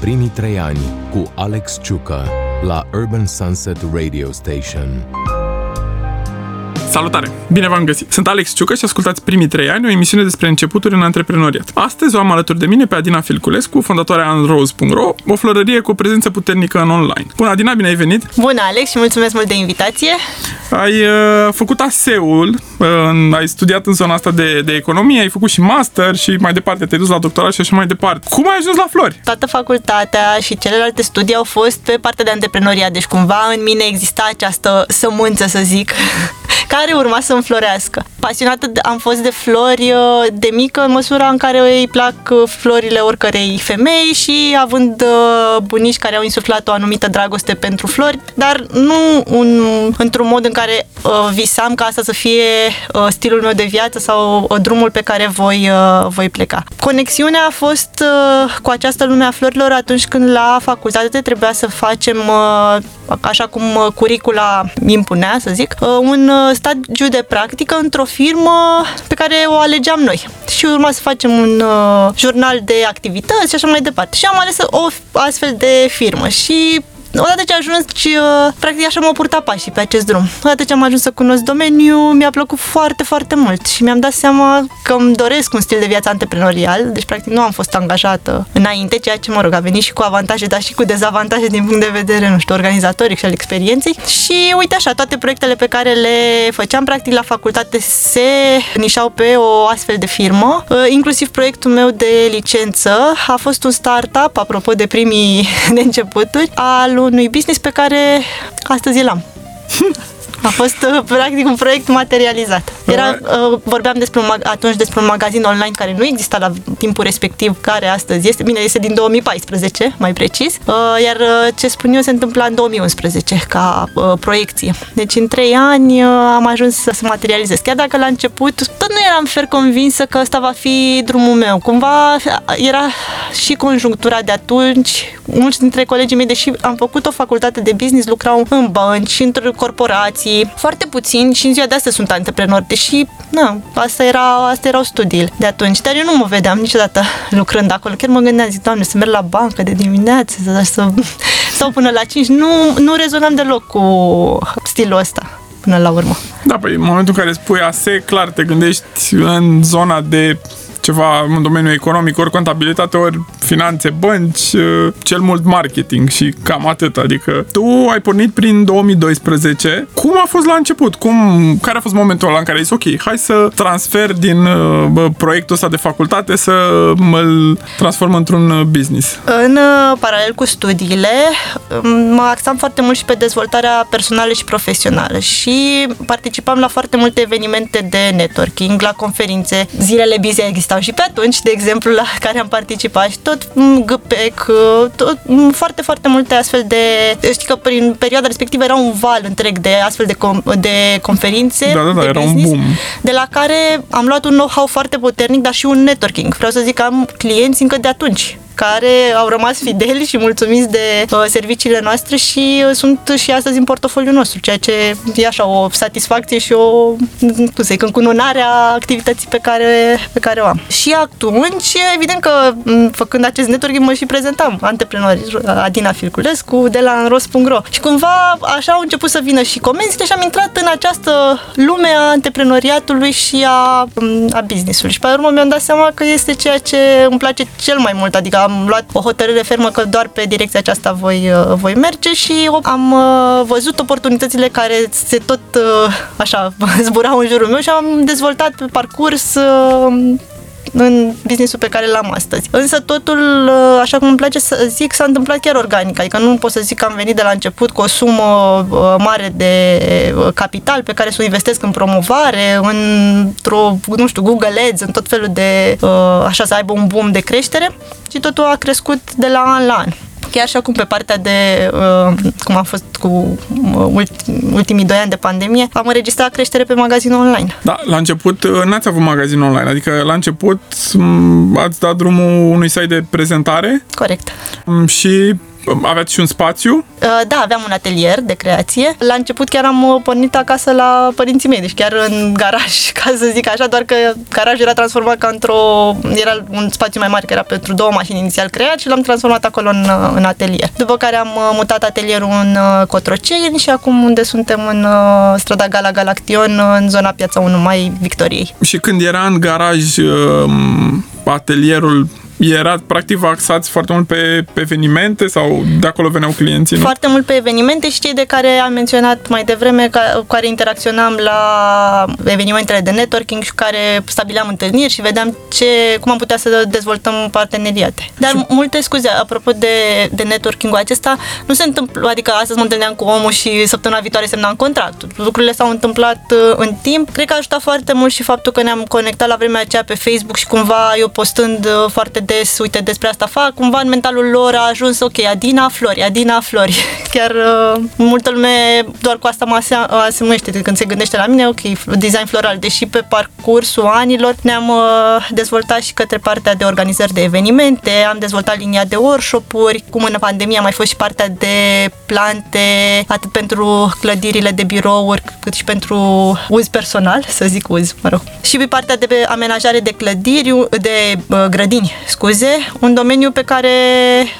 primii trei ani cu Alex Ciucă la Urban Sunset Radio Station. Salutare! Bine v-am găsit! Sunt Alex Ciucă și ascultați primii trei ani, o emisiune despre începuturi în antreprenoriat. Astăzi o am alături de mine pe Adina Filculescu, fondatoarea Unrose.ro, o florărie cu o prezență puternică în online. Bună, Adina, bine ai venit! Bună, Alex, și mulțumesc mult de invitație! Ai uh, făcut ASEUL, uh, ai studiat în zona asta de, de economie, ai făcut și master și mai departe, te-ai dus la doctorat și așa mai departe. Cum ai ajuns la flori? Toată facultatea și celelalte studii au fost pe partea de antreprenoriat, deci cumva în mine exista această sămânță, să zic, care urma să înflorească. Pasionată am fost de flori uh, de mică în măsura în care îi plac uh, florile oricărei femei și având uh, bunici care au insuflat o anumită dragoste pentru flori, dar nu un, într-un mod în care visam ca asta să fie stilul meu de viață sau drumul pe care voi, voi pleca. Conexiunea a fost cu această lume a florilor atunci când la facultate trebuia să facem, așa cum curicula impunea, să zic, un stagiu de practică într-o firmă pe care o alegeam noi. Și urma să facem un uh, jurnal de activități și așa mai departe. Și am ales o astfel de firmă și odată ce am ajuns, și, uh, practic așa m-au purtat pașii pe acest drum. Odată ce am ajuns să cunosc domeniul, mi-a plăcut foarte, foarte mult și mi-am dat seama că îmi doresc un stil de viață antreprenorial, deci practic nu am fost angajată înainte, ceea ce, mă rog, a venit și cu avantaje, dar și cu dezavantaje din punct de vedere, nu știu, organizatoric și al experienței. Și uite așa, toate proiectele pe care le făceam, practic, la facultate se nișau pe o astfel de firmă, uh, inclusiv proiectul meu de licență a fost un startup, apropo de primii de începuturi, al unui business pe care astăzi îl am. A fost uh, practic un proiect materializat. Era, uh, vorbeam despre un, atunci despre un magazin online care nu exista la timpul respectiv, care astăzi este, bine, este din 2014, mai precis, uh, iar ce spun eu se întâmpla în 2011 ca proiecție. Deci în trei ani am ajuns să se materializez. Chiar dacă la început tot nu eram fer convinsă că ăsta va fi drumul meu. Cumva era și conjunctura de atunci. Mulți dintre colegii mei, deși am făcut o facultate de business, lucrau în bănci, într corporații, alții, foarte puțini și în ziua de astăzi sunt antreprenori, deși, nu, asta, era, asta erau studiile de atunci, dar eu nu mă vedeam niciodată lucrând acolo. Chiar mă gândeam, zic, doamne, să merg la bancă de dimineață, să, să sau până la 5. Nu, nu rezonam deloc cu stilul ăsta până la urmă. Da, păi în momentul în care spui ASE, clar te gândești în zona de ceva în domeniul economic, ori contabilitate, ori finanțe, bănci, uh, cel mult marketing și cam atât. Adică tu ai pornit prin 2012. Cum a fost la început? Cum, care a fost momentul ăla în care ai zis, ok, hai să transfer din uh, bă, proiectul ăsta de facultate să mă transform într-un uh, business? În paralel cu studiile, um, mă axam foarte mult și pe dezvoltarea personală și profesională și participam la foarte multe evenimente de networking, la conferințe. Zilele busy existau și pe atunci, de exemplu, la care am participat și tot GPEC, tot, foarte, foarte multe astfel de... Știi că prin perioada respectivă era un val întreg de astfel de, com- de conferințe. Da, da, da, era business, un boom. De la care am luat un know-how foarte puternic, dar și un networking. Vreau să zic că am clienți încă de atunci care au rămas fideli și mulțumiți de uh, serviciile noastre și uh, sunt și astăzi în portofoliul nostru, ceea ce e așa o satisfacție și o, nu să zic, încununare a activității pe care, pe care o am. Și atunci, evident că făcând acest networking mă și prezentam antreprenori Adina Filculescu de la înros.ro și cumva așa au început să vină și comenzile și am intrat în această lume a antreprenoriatului și a, a business-ului și pe urmă mi-am dat seama că este ceea ce îmi place cel mai mult, adică am luat o hotărâre fermă că doar pe direcția aceasta voi, uh, voi merge și am uh, văzut oportunitățile care se tot uh, așa zburau în jurul meu și am dezvoltat pe parcurs în businessul pe care l-am astăzi. Însă totul, așa cum îmi place să zic, s-a întâmplat chiar organic, adică nu pot să zic că am venit de la început cu o sumă mare de capital pe care să o investesc în promovare, într-o, nu știu, Google Ads, în tot felul de, așa să aibă un boom de creștere. Și totul a crescut de la an la an chiar și acum pe partea de uh, cum a fost cu uh, ultimii doi ani de pandemie, am înregistrat creștere pe magazinul online. Da, la început uh, n-ați avut magazin online, adică la început mm, ați dat drumul unui site de prezentare. Corect. Mm, și aveați și un spațiu? Uh, Da, aveam un atelier de creație. La început chiar am uh, pornit acasă la părinții mei, deci chiar în garaj, ca să zic așa, doar că garajul era transformat ca într-o... era un spațiu mai mare, că era pentru două mașini inițial creat și l-am transformat acolo în, uh, în atelier. După care am uh, mutat atelierul în uh, Cotroceni și acum unde suntem în uh, strada Gala Galaction, uh, în zona Piața 1 Mai Victoriei. Și când era în garaj um, atelierul, era practic vă axați foarte mult pe, pe evenimente sau de acolo veneau clienții, nu? Foarte mult pe evenimente și cei de care am menționat mai devreme, ca, cu care interacționam la evenimentele de networking și cu care stabileam întâlniri și vedeam ce, cum am putea să dezvoltăm parteneriate. Dar și... multe scuze, apropo de, de networking-ul acesta, nu se întâmplă, adică astăzi mă întâlneam cu omul și săptămâna viitoare semnam contractul. Lucrurile s-au întâmplat uh, în timp. Cred că a ajutat foarte mult și faptul că ne-am conectat la vremea aceea pe Facebook și cumva eu postând uh, foarte des, uite, despre asta fac, cumva în mentalul lor a ajuns, ok, Adina Flori, Adina Flori. Chiar uh, multă lume doar cu asta mă asea- asemuiește când se gândește la mine, ok, design floral, deși pe parcursul anilor ne-am uh, dezvoltat și către partea de organizări de evenimente, am dezvoltat linia de workshop-uri, cum în pandemie a mai fost și partea de plante, atât pentru clădirile de birouri, cât și pentru uz personal, să zic uz, mă rog. Și pe partea de amenajare de clădiri, de uh, grădini, scuze, un domeniu pe care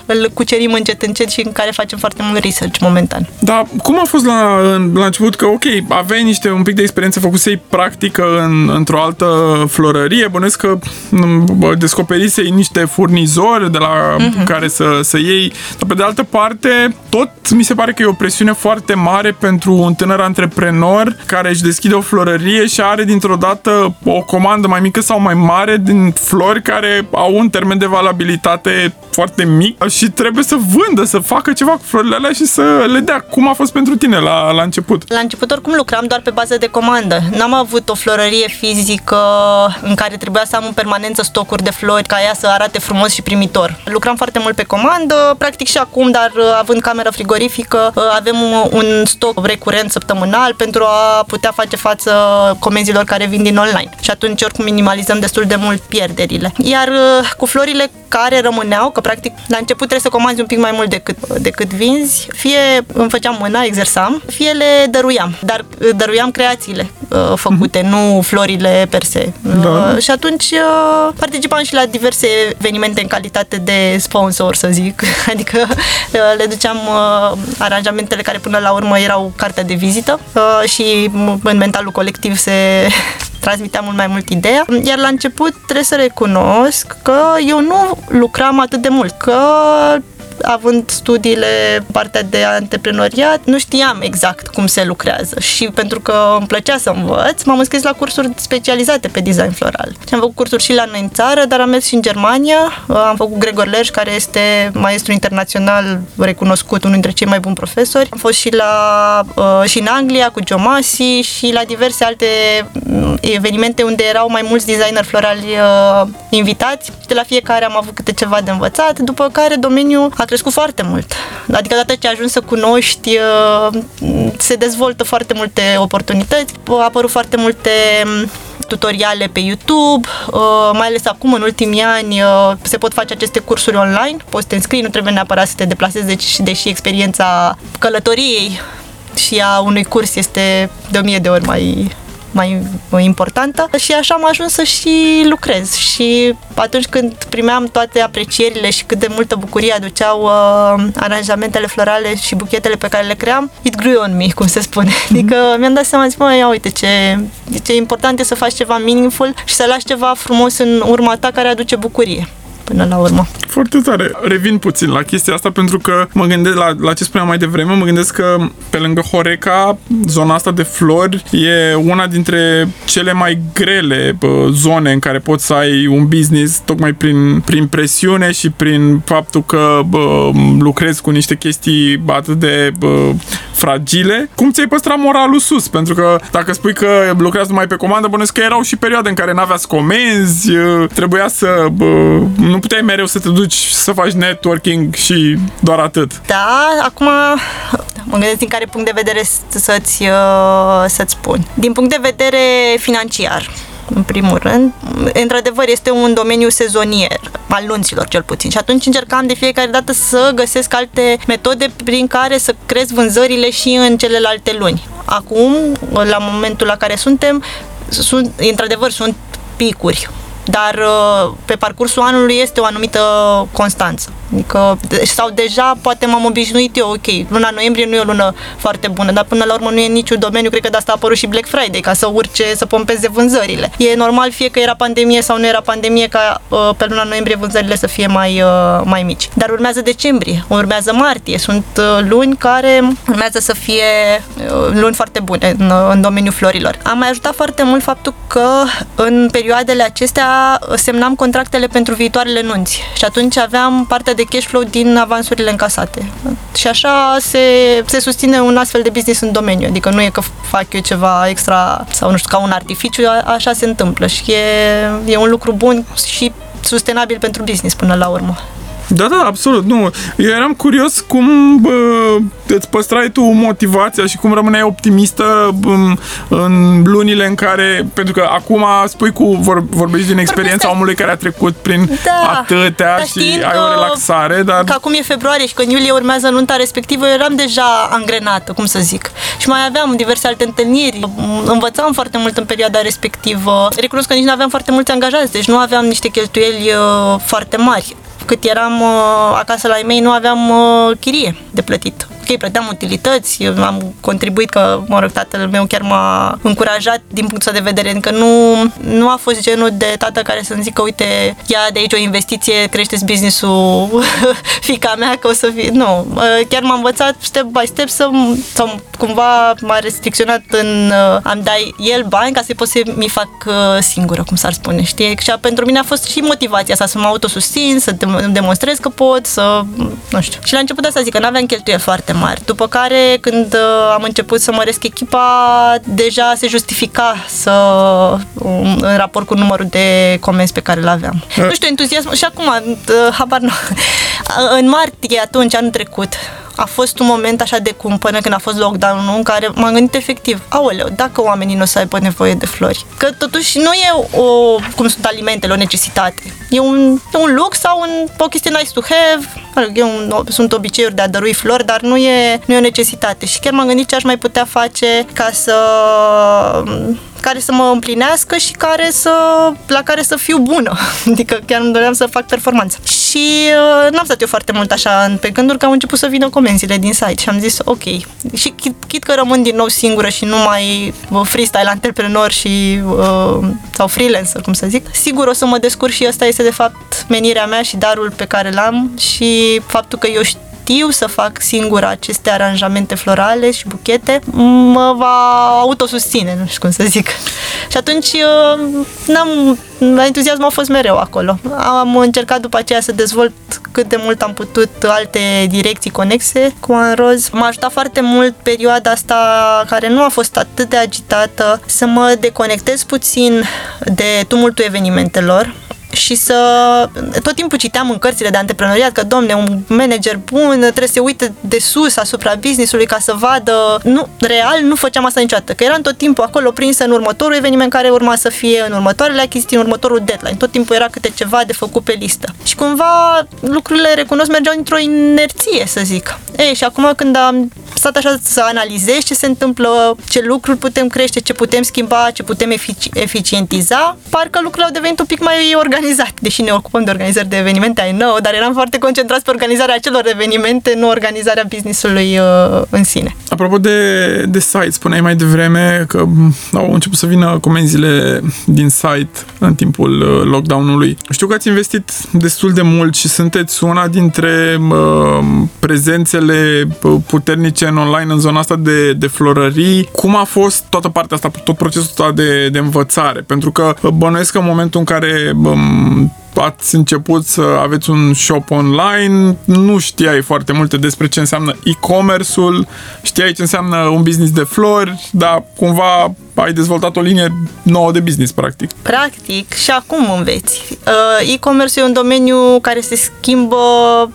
îl cucerim încet încet și în care facem foarte mult research momentan. Dar cum a fost la, la început că, ok, aveai niște un pic de experiență, făcusei practică în, într-o altă florărie, bănuiesc că m, descoperisei niște furnizori de la uh-huh. care să, să iei, dar pe de altă parte, tot mi se pare că e o presiune foarte mare pentru un tânăr antreprenor care își deschide o florărie și are dintr-o dată o comandă mai mică sau mai mare din flori care au un termen de valabilitate foarte mic și trebuie să vândă, să facă ceva cu florile alea și să le dea. Cum a fost pentru tine la, la început? La început oricum lucram doar pe bază de comandă. N-am avut o florărie fizică în care trebuia să am în permanență stocuri de flori ca ea să arate frumos și primitor. Lucram foarte mult pe comandă, practic și acum, dar uh, având cameră frigorifică, uh, avem un, un stoc recurent săptămânal pentru a putea face față comenzilor care vin din online. Și atunci oricum minimalizăm destul de mult pierderile. Iar uh, cu florile care rămâneau, că practic la început trebuie să comanzi un pic mai mult decât, decât vinzi, fie îmi făceam mâna, exersam, fie le dăruiam, dar uh, dăruiam creațiile uh, făcute, nu florile per se. Da. Uh, și atunci uh, participam și la diverse evenimente în calitate de sponsor, să zic, adică uh, le duceam uh, aranjamentele care până la urmă erau cartea de vizită uh, și m- în mentalul colectiv se transmitea mult mai mult ideea. Iar la început trebuie să recunosc că eu nu lucram atât de mult, că având studiile partea de antreprenoriat, nu știam exact cum se lucrează și pentru că îmi plăcea să învăț, m-am înscris la cursuri specializate pe design floral. Și am făcut cursuri și la noi în țară, dar am mers și în Germania. Am făcut Gregor Lerș, care este maestru internațional recunoscut, unul dintre cei mai buni profesori. Am fost și la uh, și în Anglia cu Joe Masi și la diverse alte mm, evenimente unde erau mai mulți designer florali uh, invitați. De la fiecare am avut câte ceva de învățat, după care domeniul a crescut foarte mult. Adică odată ce ajungi să cunoști, uh, se dezvoltă foarte multe oportunități, au apărut foarte multe mm, tutoriale pe YouTube, uh, mai ales acum, în ultimii ani, uh, se pot face aceste cursuri online, poți să te înscrii, nu trebuie neapărat să te deplasezi, deci, deși experiența călătoriei și a unui curs este de o mie de ori mai mai importantă și așa am ajuns să și lucrez și atunci când primeam toate aprecierile și cât de multă bucurie aduceau uh, aranjamentele florale și buchetele pe care le cream, it grew on me, cum se spune. Mm-hmm. Adică mi-am dat seama, zic, mă, ia uite ce, ce important e să faci ceva meaningful și să lași ceva frumos în urma ta care aduce bucurie până la urmă. Foarte tare. Revin puțin la chestia asta pentru că mă gândesc la, la ce spuneam mai devreme, mă gândesc că pe lângă Horeca, zona asta de flori e una dintre cele mai grele bă, zone în care poți să ai un business tocmai prin, prin presiune și prin faptul că bă, lucrezi cu niște chestii atât de bă, fragile. Cum ți-ai păstrat moralul sus? Pentru că dacă spui că lucrează numai pe comandă, bănuiesc că erau și perioade în care n-aveați comenzi, trebuia să bă, nu puteai mereu să te duci să faci networking și doar atât. Da, acum mă gândesc din care punct de vedere să-ți, uh, să-ți spun. Din punct de vedere financiar, în primul rând. Într-adevăr, este un domeniu sezonier, al nunților cel puțin. Și atunci încercam de fiecare dată să găsesc alte metode prin care să cresc vânzările și în celelalte luni. Acum, la momentul la care suntem, sunt, într-adevăr, sunt picuri dar uh, pe parcursul anului este o anumită constanță. Adică, sau deja poate m-am obișnuit eu, ok, luna noiembrie nu e o lună foarte bună, dar până la urmă nu e niciun domeniu, cred că de asta a apărut și Black Friday, ca să urce, să pompeze vânzările. E normal fie că era pandemie sau nu era pandemie ca uh, pe luna noiembrie vânzările să fie mai, uh, mai mici. Dar urmează decembrie, urmează martie, sunt luni care urmează să fie luni foarte bune în, în domeniul florilor. Am mai ajutat foarte mult faptul că în perioadele acestea semnam contractele pentru viitoarele nunți și atunci aveam partea de cash flow din avansurile încasate. Și așa se, se susține un astfel de business în domeniu. Adică nu e că fac eu ceva extra sau nu știu, ca un artificiu, așa se întâmplă și e, e un lucru bun și sustenabil pentru business până la urmă. Da, da, absolut. Nu. Eu eram curios cum bă, îți păstrai tu motivația și cum rămâneai optimistă în, în lunile în care, pentru că acum spui cu, vor, vorbești din experiența Vorbesc omului care a trecut prin da, atâtea da, și ai o relaxare, dar... Că acum e februarie și că în iulie urmează nunta respectivă, eu eram deja angrenată, cum să zic. Și mai aveam diverse alte întâlniri, învățam foarte mult în perioada respectivă. Recunosc că nici nu aveam foarte mulți angajați, deci nu aveam niște cheltuieli uh, foarte mari cât eram uh, acasă la ei mei, nu aveam uh, chirie de plătit ok, plăteam utilități, eu am contribuit că, mă rog, tatăl meu chiar m-a încurajat din punctul de vedere, încă nu, nu a fost genul de tată care să-mi zică, uite, ia de aici o investiție, creșteți business-ul fica mea, că o să fie... Nu, chiar m-a învățat step by step să, sau cumva m-a restricționat în am dai el bani ca să-i pot să mi fac singură, cum s-ar spune, știi? Și pentru mine a fost și motivația asta, să mă autosusțin, să demonstrez că pot, să, nu știu. Și la început de asta zic că n-aveam cheltuieli foarte mari. După care, când uh, am început să măresc echipa, deja se justifica să, um, în raport cu numărul de comenzi pe care le aveam. Uh. Nu știu, entuziasm. Și acum, uh, habar nu. În martie, atunci, anul trecut, a fost un moment așa de cumpănă când a fost lockdown-ul în care m-am gândit efectiv, aoleu, dacă oamenii nu o să aibă nevoie de flori. Că totuși nu e o, cum sunt alimentele, o necesitate. E un, un lux sau un, o chestie nice to have, e un, sunt obiceiuri de a dărui flori, dar nu e, nu e o necesitate. Și chiar m-am gândit ce aș mai putea face ca să care să mă împlinească și care să, la care să fiu bună. Adică chiar îmi doream să fac performanță. Și uh, n-am stat eu foarte mult așa pe gânduri că au început să vină comenzile din site și am zis ok. Și chit, chit că rămân din nou singură și nu mai uh, freestyle antreprenor și uh, sau freelancer, cum să zic, sigur o să mă descurc și asta este de fapt menirea mea și darul pe care l-am și faptul că eu știu știu să fac singur aceste aranjamente florale și buchete, mă va autosusține, nu știu cum să zic. Și atunci uh, n-am, entuziasmul a fost mereu acolo. Am încercat după aceea să dezvolt cât de mult am putut alte direcții conexe cu Anroz. M-a ajutat foarte mult perioada asta care nu a fost atât de agitată să mă deconectez puțin de tumultul evenimentelor și să tot timpul citeam în cărțile de antreprenoriat că, domne, un manager bun trebuie să se uite de sus asupra businessului ca să vadă. Nu, real nu făceam asta niciodată, că eram tot timpul acolo prinsă în următorul eveniment care urma să fie în următoarele achiziții, în următorul deadline. Tot timpul era câte ceva de făcut pe listă. Și cumva lucrurile, recunosc, mergeau într-o inerție, să zic. Ei, și acum când am stat așa să analizez ce se întâmplă, ce lucruri putem crește, ce putem schimba, ce putem efici- eficientiza, parcă lucrurile au devenit un pic mai organizate. Deși ne ocupăm de organizări de evenimente, ai nou, dar eram foarte concentrați pe organizarea acelor evenimente, nu organizarea businessului uh, în sine. Apropo de, de site, spuneai mai devreme că au început să vină comenzile din site în timpul uh, lockdown-ului. Știu că ați investit destul de mult și sunteți una dintre uh, prezențele uh, puternice în online în zona asta de, de florării. Cum a fost toată partea asta, tot procesul ăsta de, de învățare? Pentru că bănuiesc că în momentul în care um, ați început să aveți un shop online, nu știai foarte multe despre ce înseamnă e-commerce-ul, știai ce înseamnă un business de flori, dar cumva ai dezvoltat o linie nouă de business, practic. Practic, și acum înveți. Uh, e-commerce e un domeniu care se schimbă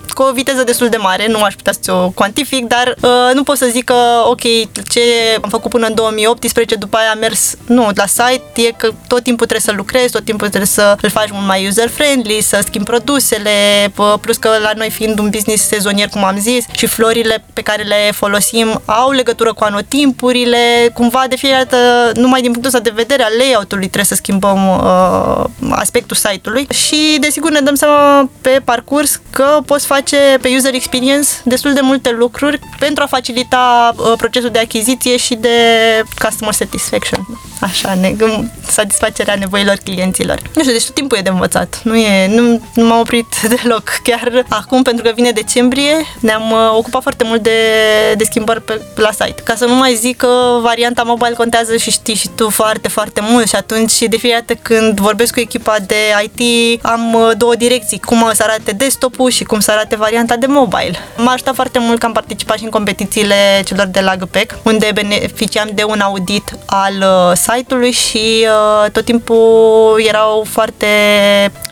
cu o viteză destul de mare, nu aș putea să o cuantific, dar uh, nu pot să zic că, ok, ce am făcut până în 2018, după aia am mers, nu, la site, e că tot timpul trebuie să lucrezi, tot timpul trebuie să îl faci mult mai user-friendly, să schimbi produsele, plus că la noi fiind un business sezonier, cum am zis, și florile pe care le folosim au legătură cu anotimpurile, cumva de fiecare dată, numai din punctul ăsta de vedere al layout-ului trebuie să schimbăm uh, aspectul site-ului și desigur ne dăm seama pe parcurs că poți face pe user experience destul de multe lucruri pentru a facilita uh, procesul de achiziție și de customer satisfaction. Așa, ne, satisfacerea nevoilor clienților. Nu știu, deci tot timpul e de învățat. Nu, e, nu, nu m-am oprit deloc. Chiar acum, pentru că vine decembrie, ne-am uh, ocupat foarte mult de, de schimbări pe, la site. Ca să nu mai zic că varianta mobile contează și știi și tu foarte, foarte mult și atunci de fiecare dată când vorbesc cu echipa de IT am uh, două direcții, cum să arate desktop-ul și cum să arate varianta de mobile. M-a ajutat foarte mult că am participat și în competițiile celor de la GPEC, unde beneficiam de un audit al uh, site-ului și uh, tot timpul erau foarte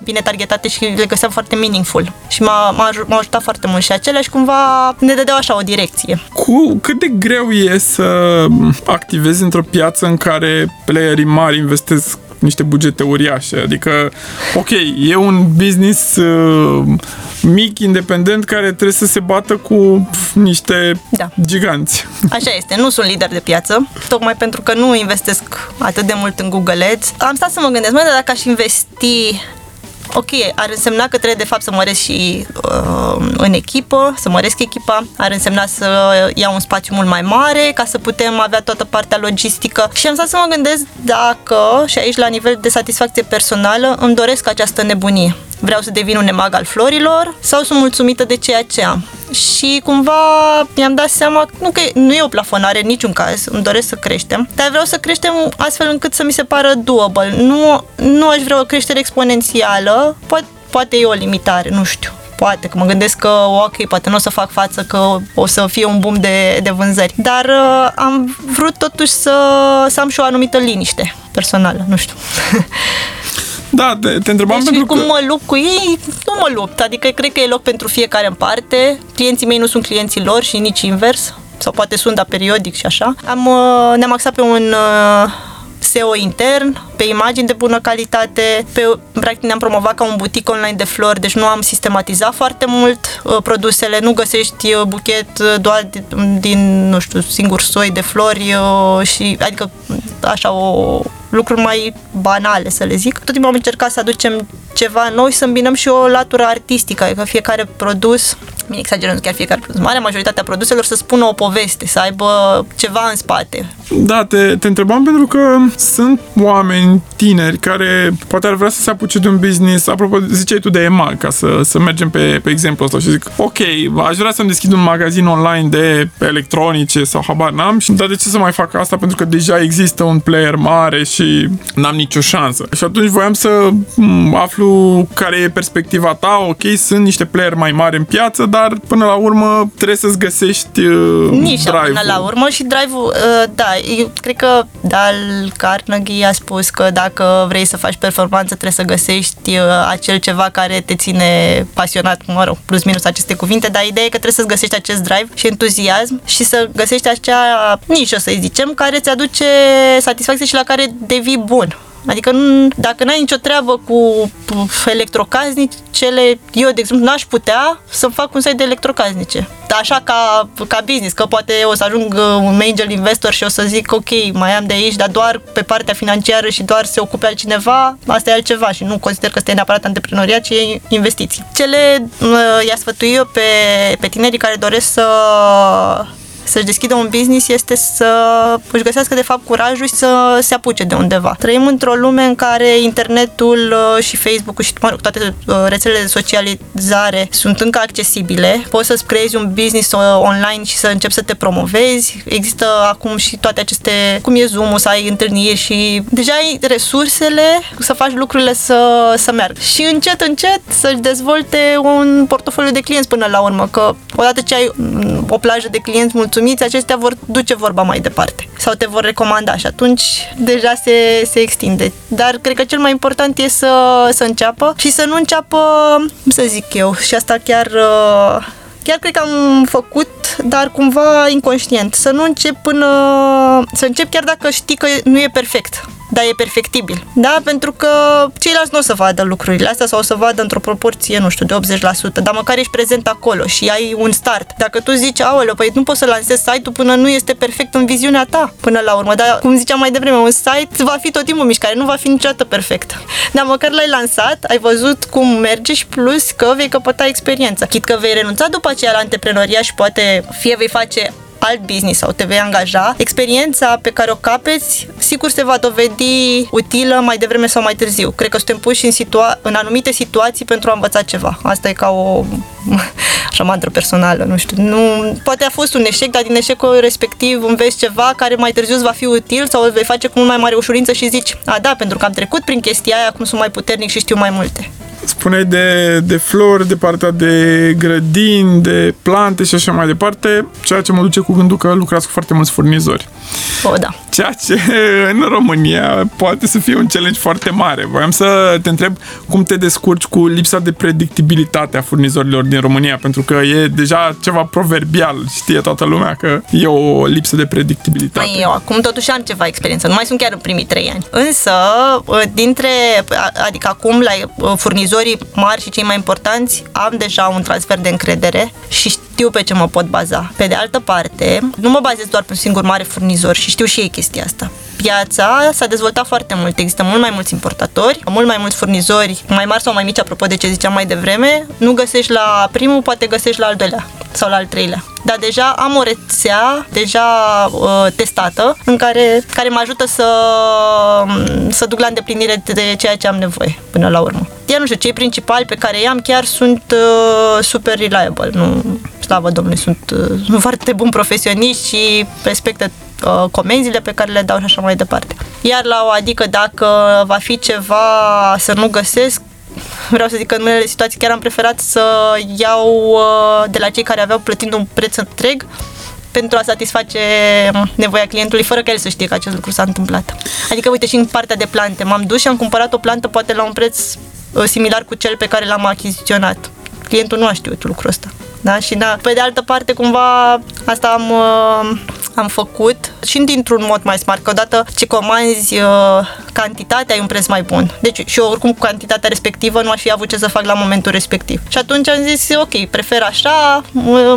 bine targetate și le găseam foarte meaningful. Și m-a, m-a, m-a ajutat foarte mult și aceleași cumva ne dădeau așa o direcție. Cu cât de greu e să activezi într-o piață în care playerii mari investesc niște bugete uriașe. Adică, ok, e un business uh, mic, independent, care trebuie să se bată cu niște da. giganți. Așa este, nu sunt lider de piață, tocmai pentru că nu investesc atât de mult în Google Ads. Am stat să mă gândesc, mai dar dacă aș investi ok, ar însemna că trebuie de fapt să măresc și uh, în echipă, să măresc echipa, ar însemna să iau un spațiu mult mai mare ca să putem avea toată partea logistică. Și am stat să mă gândesc dacă, și aici la nivel de satisfacție personală, îmi doresc această nebunie. Vreau să devin un emag al florilor sau sunt mulțumită de ceea ce am. Și cumva mi-am dat seama nu că nu e o plafonare în niciun caz, îmi doresc să creștem, dar vreau să creștem astfel încât să mi se pară doable. Nu, nu aș vrea o creștere exponențială, poate, poate e o limitare, nu știu poate, că mă gândesc că, ok, poate nu o să fac față, că o să fie un boom de, de vânzări. Dar uh, am vrut totuși să, să am și o anumită liniște personală, nu știu. Da, te, te întrebam deci, pentru cum că... mă lupt cu ei, nu mă lupt. Adică cred că e loc pentru fiecare în parte. Clienții mei nu sunt clienții lor și nici invers. Sau poate sunt, dar periodic și așa. Am, uh, ne-am axat pe un uh, SEO intern, pe imagini de bună calitate, pe, practic ne-am promovat ca un butic online de flori, deci nu am sistematizat foarte mult uh, produsele, nu găsești uh, buchet uh, doar din, din, nu știu, singur soi de flori uh, și, adică, așa, o, lucruri mai banale, să le zic. Tot timpul am încercat să aducem ceva noi, să îmbinăm și o latură artistică, adică fiecare produs bine exagerăm chiar fiecare produs, marea majoritatea produselor să spună o poveste, să aibă ceva în spate. Da, te, te întrebam pentru că sunt oameni tineri care poate ar vrea să se apuce de un business, apropo, ziceai tu de EMA, ca să, să mergem pe, pe exemplu ăsta și zic, ok, aș vrea să-mi deschid un magazin online de electronice sau habar n-am, dar de ce să mai fac asta? Pentru că deja există un player mare și n-am nicio șansă. Și atunci voiam să aflu care e perspectiva ta, ok, sunt niște player mai mari în piață, dar până la urmă trebuie să-ți găsești uh, Nișa drive până la urmă și drive-ul, uh, da, eu cred că Dal Carnegie a spus că dacă vrei să faci performanță trebuie să găsești uh, acel ceva care te ține pasionat, mă rog, plus minus aceste cuvinte, dar ideea e că trebuie să-ți găsești acest drive și entuziasm și să găsești acea nișă, să zicem, care ți aduce satisfacție și la care devii bun. Adică nu, dacă n-ai nicio treabă cu electrocasnicele, eu, de exemplu, n-aș putea să fac un site de electrocasnice. Dar așa ca, ca business, că poate o să ajung uh, un major investor și o să zic, ok, mai am de aici, dar doar pe partea financiară și doar se ocupe altcineva, asta e altceva și nu consider că este neapărat antreprenoriat, ci e investiții. Cele uh, i-a sfătui eu pe, pe tinerii care doresc să să-și deschidă un business este să își găsească de fapt curajul și să se apuce de undeva. Trăim într-o lume în care internetul uh, și Facebook-ul și mă rog, toate uh, rețelele de socializare sunt încă accesibile. Poți să-ți creezi un business uh, online și să începi să te promovezi. Există acum și toate aceste, cum e Zoom-ul, să ai întâlniri și deja ai resursele să faci lucrurile să, să meargă. Și încet, încet să-și dezvolte un portofoliu de clienți până la urmă, că odată ce ai mm, o plajă de clienți mulțumiți, acestea vor duce vorba mai departe sau te vor recomanda și atunci deja se, se extinde. Dar cred că cel mai important e să, să înceapă și să nu înceapă, să zic eu, și asta chiar uh, chiar cred că am făcut, dar cumva inconștient. Să nu încep până... Să încep chiar dacă știi că nu e perfect dar e perfectibil. Da? Pentru că ceilalți nu o să vadă lucrurile astea sau o să vadă într-o proporție, nu știu, de 80%, dar măcar ești prezent acolo și ai un start. Dacă tu zici, aoleu, păi nu poți să lansezi site-ul până nu este perfect în viziunea ta, până la urmă. Dar, cum ziceam mai devreme, un site va fi tot timpul în mișcare, nu va fi niciodată perfect. Dar măcar l-ai lansat, ai văzut cum merge și plus că vei căpăta experiență. Chit că vei renunța după aceea la antreprenoria și poate fie vei face alt business sau te vei angaja, experiența pe care o capeți, sigur se va dovedi utilă mai devreme sau mai târziu. Cred că suntem puși în, situa- în anumite situații pentru a învăța ceva. Asta e ca o așa mantră personală, nu știu. Nu, poate a fost un eșec, dar din eșecul respectiv înveți ceva care mai târziu îți va fi util sau îl vei face cu mult mai mare ușurință și zici, a da, pentru că am trecut prin chestia aia, acum sunt mai puternic și știu mai multe. Spuneai de, de flori, de partea de grădini, de plante și așa mai departe, ceea ce mă duce cu gândul că lucrați cu foarte mulți furnizori. O, da. Ceea ce în România poate să fie un challenge foarte mare. Voiam să te întreb cum te descurci cu lipsa de predictibilitate a furnizorilor din România, pentru că e deja ceva proverbial, știe toată lumea că e o lipsă de predictibilitate. Mai eu acum totuși am ceva experiență, nu mai sunt chiar în primii trei ani. Însă, dintre, adică acum la furnizori furnizorii mari și cei mai importanți am deja un transfer de încredere și știu pe ce mă pot baza. Pe de altă parte, nu mă bazez doar pe un singur mare furnizor și știu și ei chestia asta. Piața s-a dezvoltat foarte mult, există mult mai mulți importatori, mult mai mulți furnizori, mai mari sau mai mici, apropo de ce ziceam mai devreme, nu găsești la primul, poate găsești la al doilea sau la al treilea. Dar deja am o rețea deja uh, testată în care, care mă ajută să, să duc la îndeplinire de ceea ce am nevoie până la urmă. Iar nu știu, cei principali pe care i-am chiar sunt uh, super reliable. Nu, slavă Domnului, sunt, uh, sunt foarte buni profesioniști și respectă uh, comenzile pe care le dau și așa mai departe. Iar la o adică dacă va fi ceva să nu găsesc, vreau să zic că în unele situații chiar am preferat să iau uh, de la cei care aveau plătind un preț întreg pentru a satisface nevoia clientului fără că el să știe că acest lucru s-a întâmplat. Adică, uite, și în partea de plante. M-am dus și am cumpărat o plantă poate la un preț uh, similar cu cel pe care l-am achiziționat. Clientul nu a știut lucrul ăsta. Da? Și da, pe de altă parte, cumva, asta am, uh, am făcut și dintr-un mod mai smart, că odată ce comanzi uh, cantitatea, ai un preț mai bun. Deci și eu oricum cu cantitatea respectivă nu aș fi avut ce să fac la momentul respectiv. Și atunci am zis, ok, prefer așa,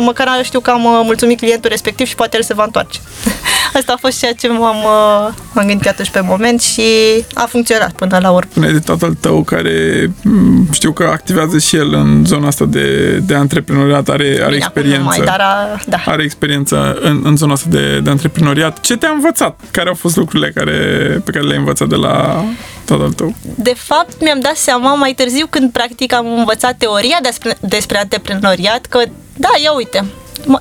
măcar știu că am uh, mulțumit clientul respectiv și poate el se va întoarce. Asta a fost ceea ce m-am, uh, am gândit atunci pe moment și a funcționat până la urmă. Pune de tatăl tău care mm, știu că activează și el în zona asta de, de antreprenoriat, are, are Bine, experiență. Mai, dar a, da. Are experiență în, în zona asta de, de antreprenoriat. Ce te-a învățat? Care au fost lucrurile care, pe care le-ai învățat de la tatăl tău? De fapt, mi-am dat seama mai târziu când practic am învățat teoria despre, despre antreprenoriat că da, ia uite,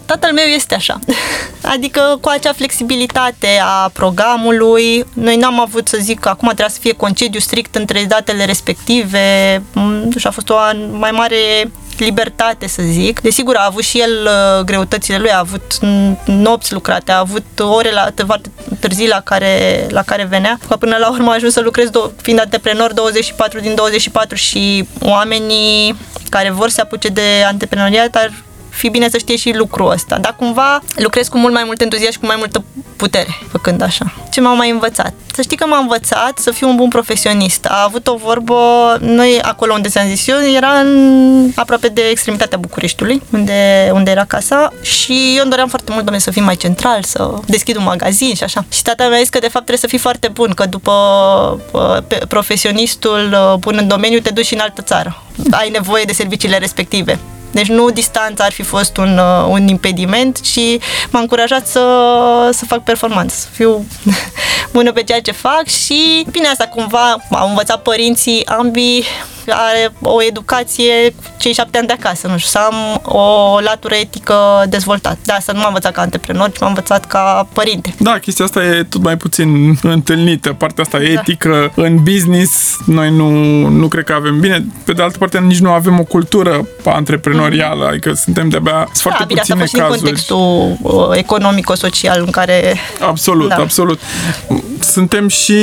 tatăl meu este așa. Adică cu acea flexibilitate a programului, noi n-am avut să zic că acum trebuie să fie concediu strict între datele respective și a fost o mai mare libertate, să zic. Desigur, a avut și el uh, greutățile lui, a avut nopți lucrate, a avut ore la foarte târzii la care, la care venea. Că până la urmă a ajuns să lucrez, fiind antreprenor, 24 din 24 și oamenii care vor să apuce de antreprenoriat ar fi bine să știe și lucrul ăsta. Dar cumva lucrez cu mult mai mult entuziasm și cu mai multă putere făcând așa. Ce m-au mai învățat? Să știi că m-a învățat să fiu un bun profesionist. A avut o vorbă, noi acolo unde ți-am zis eu, era în, aproape de extremitatea Bucureștiului, unde, unde era casa și eu îmi doream foarte mult, domnule, să fiu mai central, să deschid un magazin și așa. Și tata mi-a zis că de fapt trebuie să fii foarte bun, că după uh, profesionistul uh, bun în domeniu te duci și în altă țară. Ai nevoie de serviciile respective. Deci nu distanța ar fi fost un, uh, un impediment, ci m-a încurajat să, să fac performanță, să fiu bună pe ceea ce fac și bine asta cumva au învățat părinții ambii are o educație cei șapte ani de acasă, nu știu, să am o latură etică dezvoltată. De asta nu m-am învățat ca antreprenor, ci m-am învățat ca părinte. Da, chestia asta e tot mai puțin întâlnită, partea asta etică. În business noi nu, nu cred că avem bine. Pe de altă parte nici nu avem o cultură antreprenorială, mm. adică suntem de-abia Da, foarte bine, asta a puține fost și în cazuri. contextul uh, economico-social în care Absolut, Da. absolut. Suntem și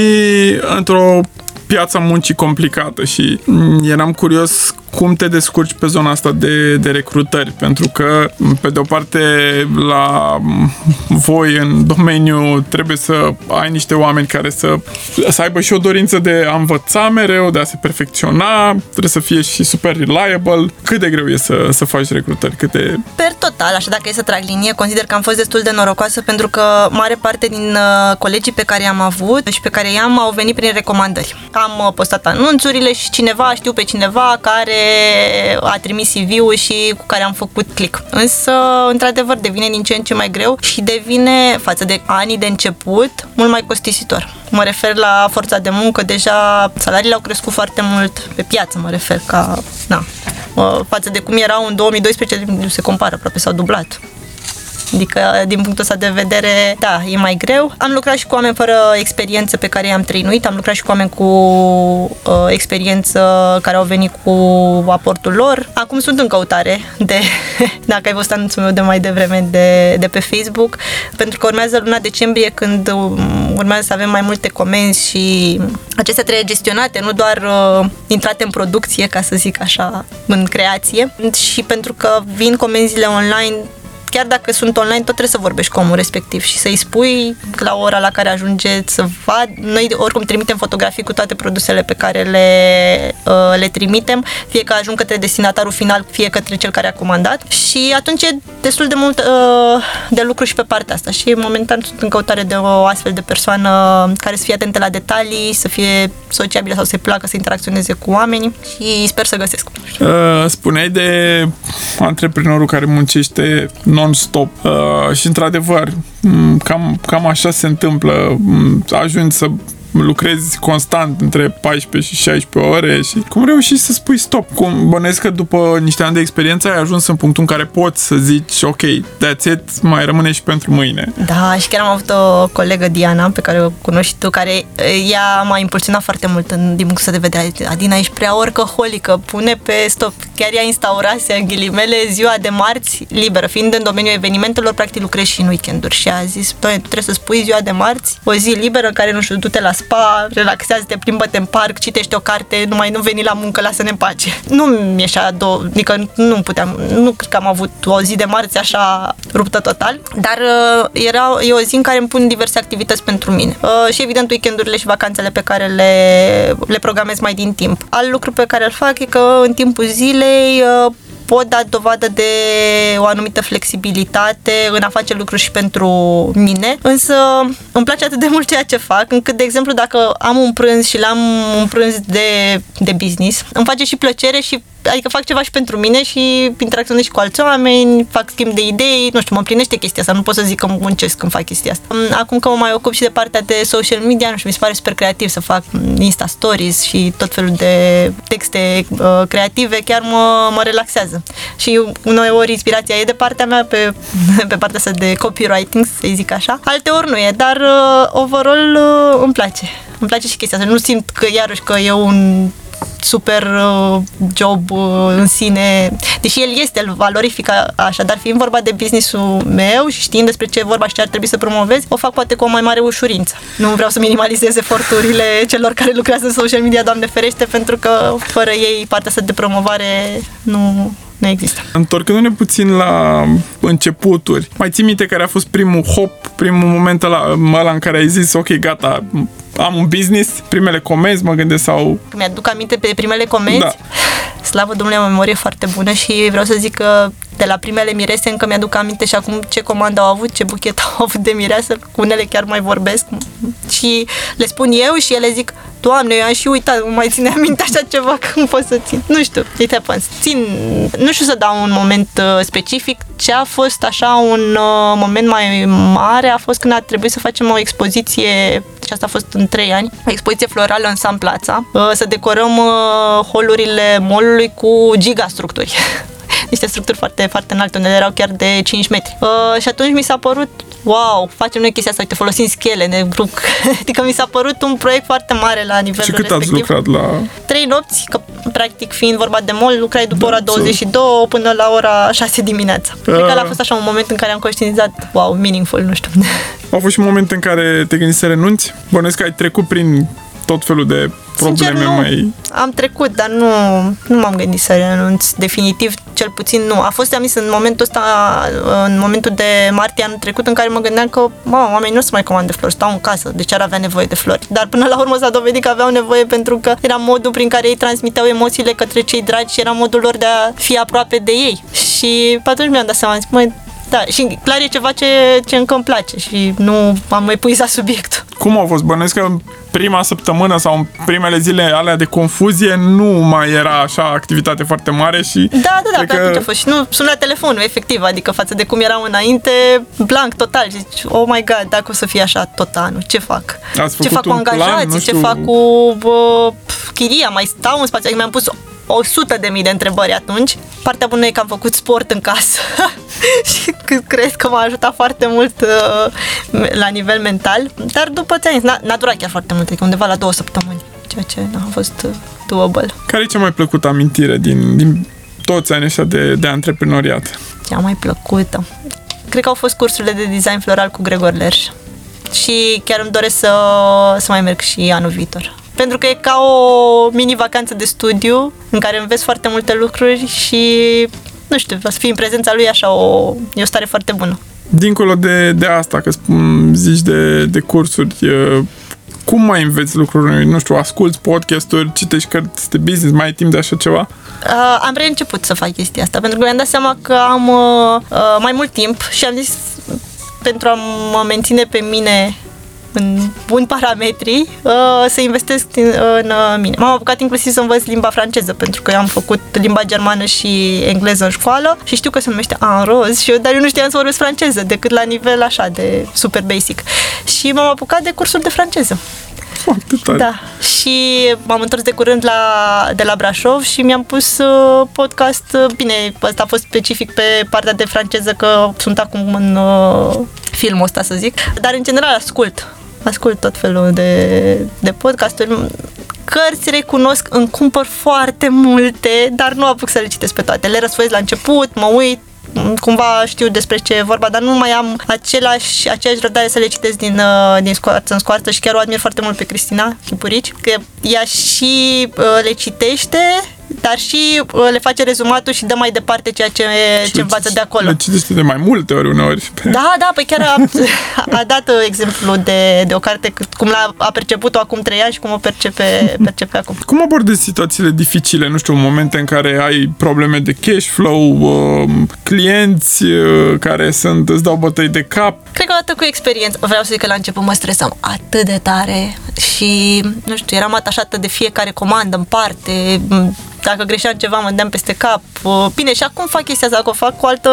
într-o piața muncii complicată și mm, eram curios cum te descurci pe zona asta de, de recrutări, pentru că, pe de o parte, la mm, voi în domeniu trebuie să ai niște oameni care să, să aibă și o dorință de a învăța mereu, de a se perfecționa, trebuie să fie și super reliable. Cât de greu e să, să faci recrutări? Cât de... Per total, așa dacă e să trag linie, consider că am fost destul de norocoasă pentru că mare parte din uh, colegii pe care i-am avut și pe care i-am au venit prin recomandări. Am uh, postat anunțurile și cineva, știu pe cineva care a trimis CV-ul și cu care am făcut click. Însă, într-adevăr, devine din ce în ce mai greu și devine, față de anii de început, mult mai costisitor. Mă refer la forța de muncă, deja salariile au crescut foarte mult pe piață, mă refer ca, na, uh, față de cum erau în 2012, nu se compară, aproape s-au dublat. Adică, din punctul ăsta de vedere, da, e mai greu. Am lucrat și cu oameni fără experiență pe care i-am trăinuit, am lucrat și cu oameni cu uh, experiență care au venit cu aportul lor. Acum sunt în căutare de, dacă ai văzut anunțul meu de mai devreme de, de pe Facebook, pentru că urmează luna decembrie când um, urmează să avem mai multe comenzi și acestea trebuie gestionate, nu doar uh, intrate în producție, ca să zic așa, în creație. Și pentru că vin comenzile online, chiar dacă sunt online, tot trebuie să vorbești cu omul respectiv și să-i spui la ora la care ajungeți să vad. Noi oricum trimitem fotografii cu toate produsele pe care le, uh, le trimitem, fie că ajung către destinatarul final, fie către cel care a comandat și atunci e destul de mult uh, de lucru și pe partea asta și momentan sunt în căutare de o astfel de persoană care să fie atentă la detalii, să fie sociabilă sau să-i placă să interacționeze cu oamenii și sper să găsesc. Uh, spuneai de antreprenorul care muncește non-stop. Uh, și într-adevăr m, cam, cam așa se întâmplă. M, ajungi să lucrezi constant între 14 și 16 ore și cum reușești să spui stop? Cum bănesc că după niște ani de experiență ai ajuns în punctul în care poți să zici ok, that's it, mai rămâne și pentru mâine. Da, și chiar am avut o colegă, Diana, pe care o cunoști și tu, care eh, ea m-a impulsionat foarte mult în, din punctul ăsta de vedere. Adina, ești prea oricăholică, pune pe stop. Chiar ea instaurase, în ghilimele, ziua de marți liberă. Fiind în domeniul evenimentelor, practic lucrezi și în weekenduri. Și a zis, doamne, tu trebuie să spui ziua de marți, o zi liberă în care, nu știu, du-te la spa, relaxează-te, plimbă-te în parc, citește o carte, numai nu veni la muncă, lasă-ne în pace. Nu mi ieșea două, adică nu puteam, nu cred că am avut o zi de marți așa ruptă total, dar uh, era, e o zi în care îmi pun diverse activități pentru mine. Uh, și evident weekendurile și vacanțele pe care le, le programez mai din timp. Alt lucru pe care îl fac e că în timpul zilei uh, pot da dovadă de o anumită flexibilitate în a face lucruri și pentru mine, însă îmi place atât de mult ceea ce fac, încât, de exemplu, dacă am un prânz și l-am un prânz de, de business, îmi face și plăcere și adică fac ceva și pentru mine și interacționez și cu alți oameni, fac schimb de idei, nu știu, mă împlinește chestia asta, nu pot să zic că muncesc când fac chestia asta. Acum că mă mai ocup și de partea de social media, nu știu, mi se pare super creativ să fac Insta Stories și tot felul de texte uh, creative, chiar mă, mă relaxează. Și uneori inspirația e de partea mea pe, pe partea asta de copywriting, să zic așa. Alte ori nu e, dar uh, overall uh, îmi place. Îmi place și chestia asta. Nu simt că iarăși că e un super uh, job uh, în sine, deși el este, îl valorific a- așa, dar fiind vorba de businessul meu și știind despre ce e vorba și ce ar trebui să promovezi, o fac poate cu o mai mare ușurință. Nu vreau să minimalizez eforturile celor care lucrează în social media, Doamne ferește, pentru că fără ei partea asta de promovare nu, nu există. Întorcându-ne puțin la începuturi, mai ții minte care a fost primul hop, primul moment ăla, ăla în care ai zis, ok, gata, am un business, primele comenzi, mă gândesc, sau... Mi-aduc aminte pe primele comenzi. Da. Slavă Domnului, am o memorie foarte bună și vreau să zic că de la primele mirese, încă mi-aduc aminte și acum ce comandă au avut, ce buchet au avut de mireasă, cu unele chiar mai vorbesc și le spun eu și ele zic, Doamne, eu am și uitat, nu mai ține aminte așa ceva, cum pot să țin. Nu știu, it happens. Țin, nu știu să dau un moment uh, specific, ce a fost așa un uh, moment mai mare a fost când a trebuit să facem o expoziție, și asta a fost în trei ani, o expoziție florală în San Plața, uh, să decorăm uh, holurile molului cu gigastructuri. niște structuri foarte, foarte înalte, unde erau chiar de 5 metri. Uh, și atunci mi s-a părut, wow, facem noi chestia asta, uite, folosim schele, ne grup. adică mi s-a părut un proiect foarte mare la nivelul Și cât respectiv. ați lucrat la... Trei nopți, că practic fiind vorba de mol, lucrai după Da, ora so- 22 până la ora 6 dimineața. Cred că ăla a fost așa un moment în care am conștientizat, wow, meaningful, nu știu. Au fost și momente în care te gândești să renunți? Bănuiesc că ai trecut prin tot felul de probleme Sincer, nu. mai... Am trecut, dar nu, nu m-am gândit să renunț. Definitiv, cel puțin nu. A fost, am zis, în momentul ăsta, în momentul de martie anul trecut, în care mă gândeam că, mă, oamenii nu se mai comandă flori, stau în casă, de ce ar avea nevoie de flori? Dar până la urmă s-a dovedit că aveau nevoie pentru că era modul prin care ei transmiteau emoțiile către cei dragi și era modul lor de a fi aproape de ei. Și pe atunci mi-am dat seama, zic, măi, da, și clar e ceva ce, ce încă îmi place și nu am mai puizat subiectul. Cum au fost? Bănuiesc că în prima săptămână sau în primele zile alea de confuzie nu mai era așa activitate foarte mare și... Da, da, da, cred pe atunci a fost. Și nu suna telefonul, efectiv, adică față de cum erau înainte, blank, total. Și zici, oh my god, dacă o să fie așa tot anul, ce fac? Ați ce făcut fac cu un plan, angajații, nu ce știu- fac cu bă, chiria, mai stau în spațiu. Adică mi-am pus 100 de mii de întrebări atunci. Partea bună e că am făcut sport în casă și c- cred că m-a ajutat foarte mult uh, la nivel mental. Dar după ți n-a, n-a durat chiar foarte mult, adică undeva la două săptămâni, ceea ce a fost uh, doable. Care e cea mai plăcută amintire din, din toți anii ăștia de, de antreprenoriat? Cea mai plăcută. Cred că au fost cursurile de design floral cu Gregor Lerș. Și chiar îmi doresc să, să mai merg și anul viitor. Pentru că e ca o mini-vacanță de studiu în care înveți foarte multe lucruri și, nu știu, să fii în prezența lui așa o, e o stare foarte bună. Dincolo de, de asta, că spun, zici de, de cursuri, e, cum mai înveți lucruri? Nu știu, asculți podcasturi, citești cărți de business, mai ai timp de așa ceva? Uh, am reînceput să fac chestia asta, pentru că mi-am dat seama că am uh, uh, mai mult timp și am zis pentru a mă menține pe mine în buni parametri, uh, să investesc în, în uh, mine. M-am apucat inclusiv să învăț limba franceză, pentru că eu am făcut limba germană și engleză în școală și știu că se numește en roz, și eu, dar eu nu știam să vorbesc franceză, decât la nivel așa de super basic. Și m-am apucat de cursul de franceză. Foarte tare. Da. Și m-am întors de curând la, de la Brașov și mi-am pus uh, podcast. uh, Bine, ăsta a fost specific pe partea de franceză, că sunt acum în uh, filmul ăsta, să zic. Dar, în general, ascult. Ascult tot felul de, de podcasturi. Cărți recunosc, îmi cumpăr foarte multe, dar nu apuc să le citesc pe toate. Le răsfoiesc la început, mă uit, cumva știu despre ce e vorba, dar nu mai am același, aceeași răbdare să le citesc din, uh, din scoarță în scoarță și chiar o admir foarte mult pe Cristina Chipurici, că ea și uh, le citește, dar și uh, le face rezumatul și dă mai departe ceea ce, ce învață de acolo. Le citește de mai multe ori uneori. Da, da, păi chiar a, a dat uh, exemplu de, de o carte cât- cum l-a a perceput-o acum trei ani și cum o percepe, percepe acum. Cum abordezi situațiile dificile, nu știu, momente în care ai probleme de cash flow, um, clienți uh, care sunt, îți dau bătăi de cap? Cred că odată cu experiență, vreau să zic că la început mă stresam atât de tare și, nu știu, eram atașată de fiecare comandă în parte, m, dacă greșeam ceva mă dădeam peste cap. Uh, Bine, și acum fac chestia asta, că o fac cu altă,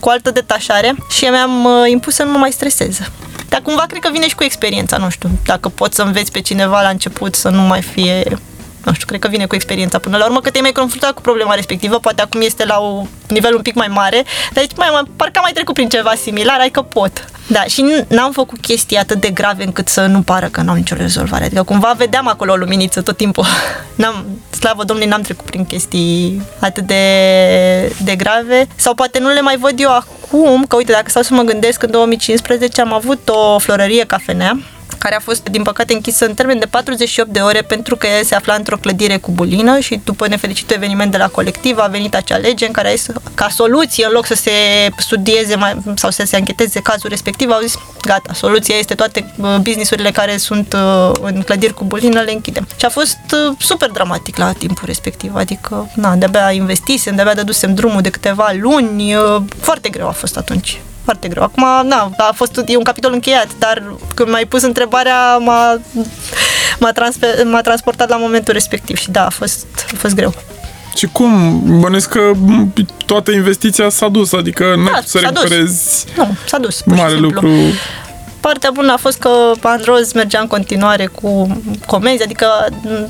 cu altă detașare și mi-am uh, impus să nu mă mai stresez. Dar cumva cred că vine și cu experiența, nu știu, dacă poți să înveți pe cineva la început să nu mai fie nu știu, cred că vine cu experiența până la urmă, că te-ai mai confruntat cu problema respectivă, poate acum este la un nivel un pic mai mare, dar zici, mai, mai, parcă am mai trecut prin ceva similar, ai că pot. Da, și n- n-am făcut chestii atât de grave încât să nu pară că n-au nicio rezolvare. Adică cumva vedeam acolo o luminiță tot timpul. N-am, slavă Domnului, n-am trecut prin chestii atât de, de grave. Sau poate nu le mai văd eu acum, că uite, dacă stau să mă gândesc, în 2015 am avut o florărie cafenea care a fost, din păcate, închisă în termen de 48 de ore pentru că se afla într-o clădire cu bulină și după nefericitul eveniment de la colectiv a venit acea lege în care a zis, ca soluție, în loc să se studieze mai, sau să se ancheteze cazul respectiv, au zis, gata, soluția este toate uh, businessurile care sunt uh, în clădiri cu bulină, le închidem. Și a fost uh, super dramatic la timpul respectiv, adică, na, de-abia investisem, de-abia dădusem drumul de câteva luni, foarte greu a fost atunci foarte greu. Acum, na, a fost e un capitol încheiat, dar când m-ai pus întrebarea, m-a, m-a, transfer, m-a transportat la momentul respectiv și da, a fost, a fost greu. Și cum? Bănesc că toată investiția s-a dus, adică nu da, să recuperezi Nu, s-a dus. Mare lucru. Partea bună a fost că Androz mergea în continuare cu comenzi, adică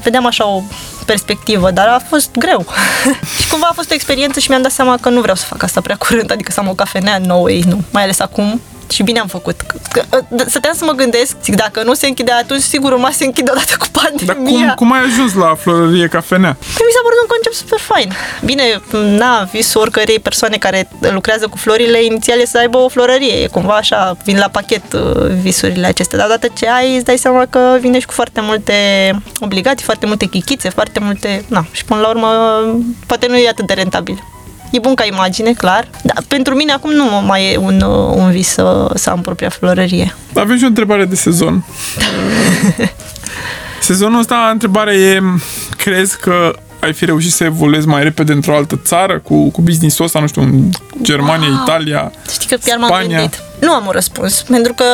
vedeam așa o perspectivă, dar a fost greu. și cumva a fost o experiență și mi-am dat seama că nu vreau să fac asta prea curând, adică să am o cafenea nouă, nu, mai ales acum și bine am făcut. Că, stăteam să mă gândesc, zic, dacă nu se închide atunci, sigur urma se închide odată cu pandemia. Dar cum, cum ai ajuns la florărie cafenea? Că mi s-a părut un concept super fain. Bine, na, visul oricărei persoane care lucrează cu florile, inițial e să aibă o florărie. E cumva așa, vin la pachet uh, visurile acestea. Dar odată ce ai, îți dai seama că vine și cu foarte multe obligații, foarte multe chichițe, foarte multe... Na, și până la urmă, poate nu e atât de rentabil. E bun ca imagine, clar. Dar pentru mine acum nu mai e un, uh, un vis să, să am propria florărie. Avem și o întrebare de sezon. Sezonul ăsta, întrebarea e, crezi că ai fi reușit să evoluezi mai repede într-o altă țară cu, cu business-ul ăsta, nu știu, în Germania, wow. Italia, Știi că chiar m-am gândit. Nu am un răspuns, pentru că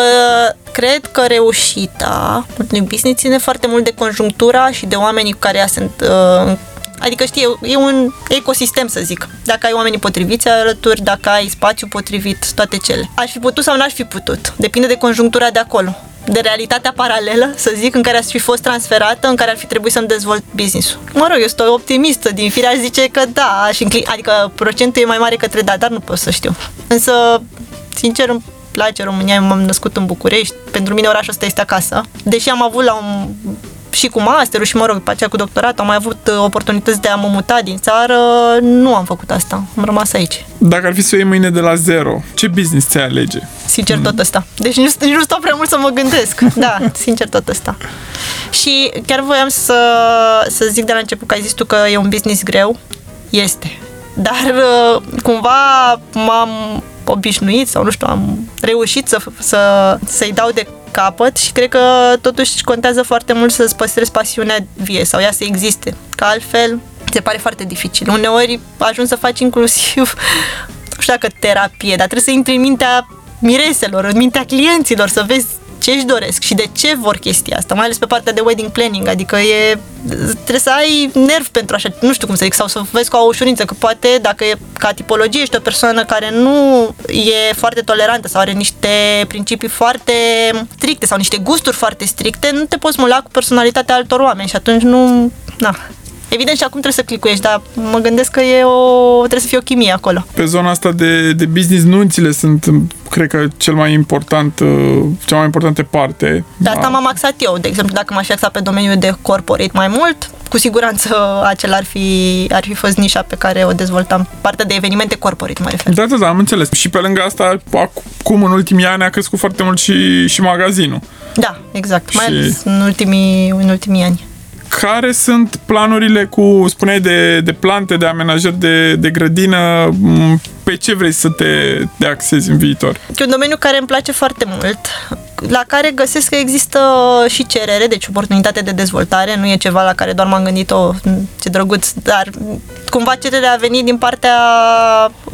cred că reușita unui business ține foarte mult de conjunctura și de oamenii cu care ea sunt uh, Adică, știi, e un ecosistem, să zic. Dacă ai oamenii potriviți alături, dacă ai spațiu potrivit, toate cele. Aș fi putut sau n-aș fi putut. Depinde de conjunctura de acolo de realitatea paralelă, să zic, în care aș fi fost transferată, în care ar fi trebuit să-mi dezvolt business-ul. Mă rog, eu sunt optimistă, din firea zice că da, aș inclin, adică procentul e mai mare către da, dar nu pot să știu. Însă, sincer, îmi place România, eu m-am născut în București, pentru mine orașul ăsta este acasă. Deși am avut la un și cu masterul și, mă rog, după aceea cu doctorat, am mai avut uh, oportunități de a mă muta din țară, nu am făcut asta, am rămas aici. Dacă ar fi să o iei mâine de la zero, ce business ți alege? Sincer, tot ăsta. Deci nici, nici nu stau prea mult să mă gândesc. Da, sincer, tot ăsta. Și chiar voiam să, să zic de la început că ai zis tu că e un business greu. Este. Dar uh, cumva m-am obișnuit sau nu știu, am reușit să, să, să-i dau de capăt și cred că totuși contează foarte mult să-ți păstrezi pasiunea vie sau ea să existe. Că altfel se pare foarte dificil. Uneori ajungi să faci inclusiv, nu știu dacă terapie, dar trebuie să intri în mintea mireselor, în mintea clienților, să vezi ce își doresc și de ce vor chestia asta, mai ales pe partea de wedding planning, adică e, trebuie să ai nerv pentru așa, nu știu cum să zic, sau să vezi cu o ușurință, că poate dacă e ca tipologie ești o persoană care nu e foarte tolerantă sau are niște principii foarte stricte sau niște gusturi foarte stricte, nu te poți mula cu personalitatea altor oameni și atunci nu, na, Evident și acum trebuie să clicuiești, dar mă gândesc că e o, trebuie să fie o chimie acolo. Pe zona asta de, de business, nunțile sunt, cred că, cel mai important, uh, cea mai importante parte. De asta m-am axat eu, de exemplu, dacă m-aș axa pe domeniul de corporate mai mult, cu siguranță acela ar fi, ar fi fost nișa pe care o dezvoltam. Partea de evenimente corporate, mă refer. Da, da, da, am înțeles. Și pe lângă asta, acum în ultimii ani a crescut foarte mult și, și magazinul. Da, exact. Mai și... ales în ultimii, în ultimii ani care sunt planurile cu, spuneai, de, de plante, de amenajări de, de grădină? Pe ce vrei să te, te axezi în viitor? E un domeniu care îmi place foarte mult, la care găsesc că există și cerere, deci oportunitate de dezvoltare, nu e ceva la care doar m-am gândit, o ce drăguț, dar cumva cererea a venit din partea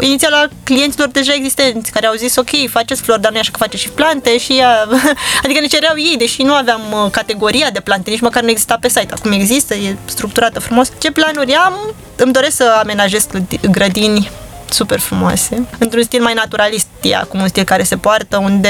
inițială a clienților deja existenți, care au zis, ok, faceți flori, dar nu e așa că faceți și plante și ea, adică ne cereau ei, deși nu aveam uh, categoria de plante, nici măcar nu exista pe site, acum există, e structurată frumos. Ce planuri am? Îmi doresc să amenajez grădini super frumoase, într-un stil mai naturalist, e acum un stil care se poartă, unde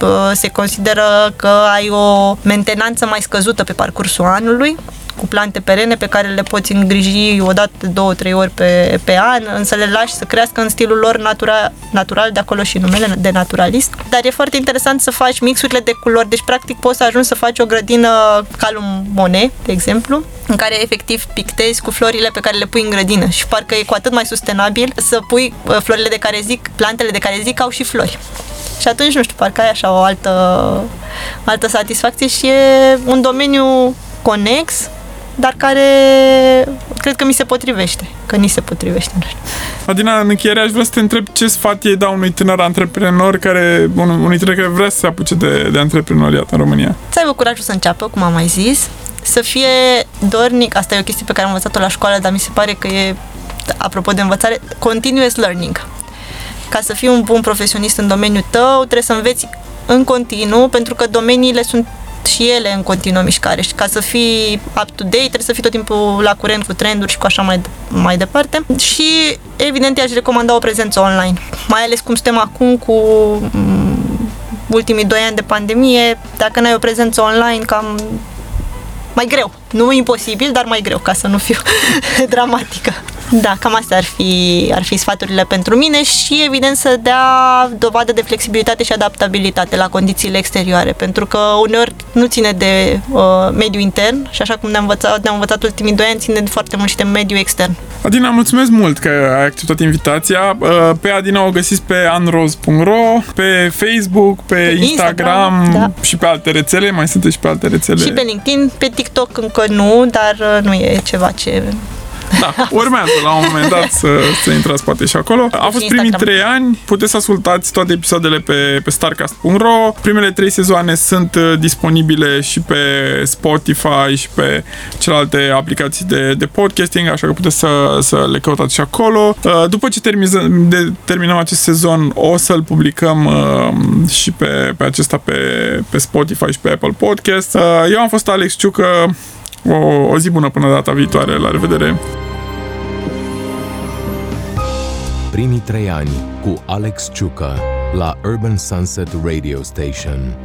uh, se consideră că ai o mentenanță mai scăzută pe parcursul anului, cu plante perene pe care le poți îngriji o dată, de două, trei ori pe, pe an, însă le lași să crească în stilul lor natura, natural, de acolo și numele de naturalist. Dar e foarte interesant să faci mixurile de culori, deci practic poți să ajungi să faci o grădină calum Monet, de exemplu, în care efectiv pictezi cu florile pe care le pui în grădină și parcă e cu atât mai sustenabil să pui uh, florile de care zic, plantele de care zic au și flori. Și Și atunci, nu știu, parcă ai așa o altă, altă satisfacție și e un domeniu conex, dar care cred că mi se potrivește, că ni se potrivește, nu știu. Adina, în încheiere aș vrea să te întreb ce sfat ei dau unui tânăr antreprenor care, un, unui tânăr care vrea să se apuce de, de antreprenoriat în România? Să aibă curajul să înceapă, cum am mai zis, să fie dornic, asta e o chestie pe care am învățat-o la școală, dar mi se pare că e, apropo de învățare, continuous learning. Ca să fii un bun profesionist în domeniul tău, trebuie să înveți în continuu, pentru că domeniile sunt și ele în continuă mișcare și ca să fii up-to-date trebuie să fii tot timpul la curent cu trenduri și cu așa mai, mai departe. Și evident i-aș recomanda o prezență online, mai ales cum suntem acum cu mm, ultimii doi ani de pandemie, dacă n-ai o prezență online, cam mai greu. Nu imposibil, dar mai greu, ca să nu fiu dramatică. Da, cam astea ar fi, ar fi sfaturile pentru mine și evident să dea dovadă de flexibilitate și adaptabilitate la condițiile exterioare, pentru că uneori nu ține de uh, mediul intern și așa cum ne-am învățat, ne-am învățat ultimii doi ani, ține foarte mult și de mediul extern. Adina, mulțumesc mult că ai acceptat invitația. Uh, pe Adina o găsiți pe anroz.ro, pe Facebook, pe, pe Instagram, Instagram da. și pe alte rețele. Mai sunteți și pe alte rețele? Și pe LinkedIn, pe TikTok încă nu, dar uh, nu e ceva ce da, urmează la un moment dat să, să intrați poate și acolo. A fost primii trei ani, puteți să ascultați toate episoadele pe, pe starcast.ro. Primele trei sezoane sunt uh, disponibile și pe Spotify și pe celelalte aplicații de, de podcasting, așa că puteți să, să le căutați și acolo. Uh, după ce terminăm, de, terminăm acest sezon, o să-l publicăm uh, și pe, pe acesta pe, pe Spotify și pe Apple Podcast. Eu am fost Alex Ciucă, o, o zi bună până data viitoare. La revedere! Primii trei ani cu Alex Ciucă la Urban Sunset Radio Station.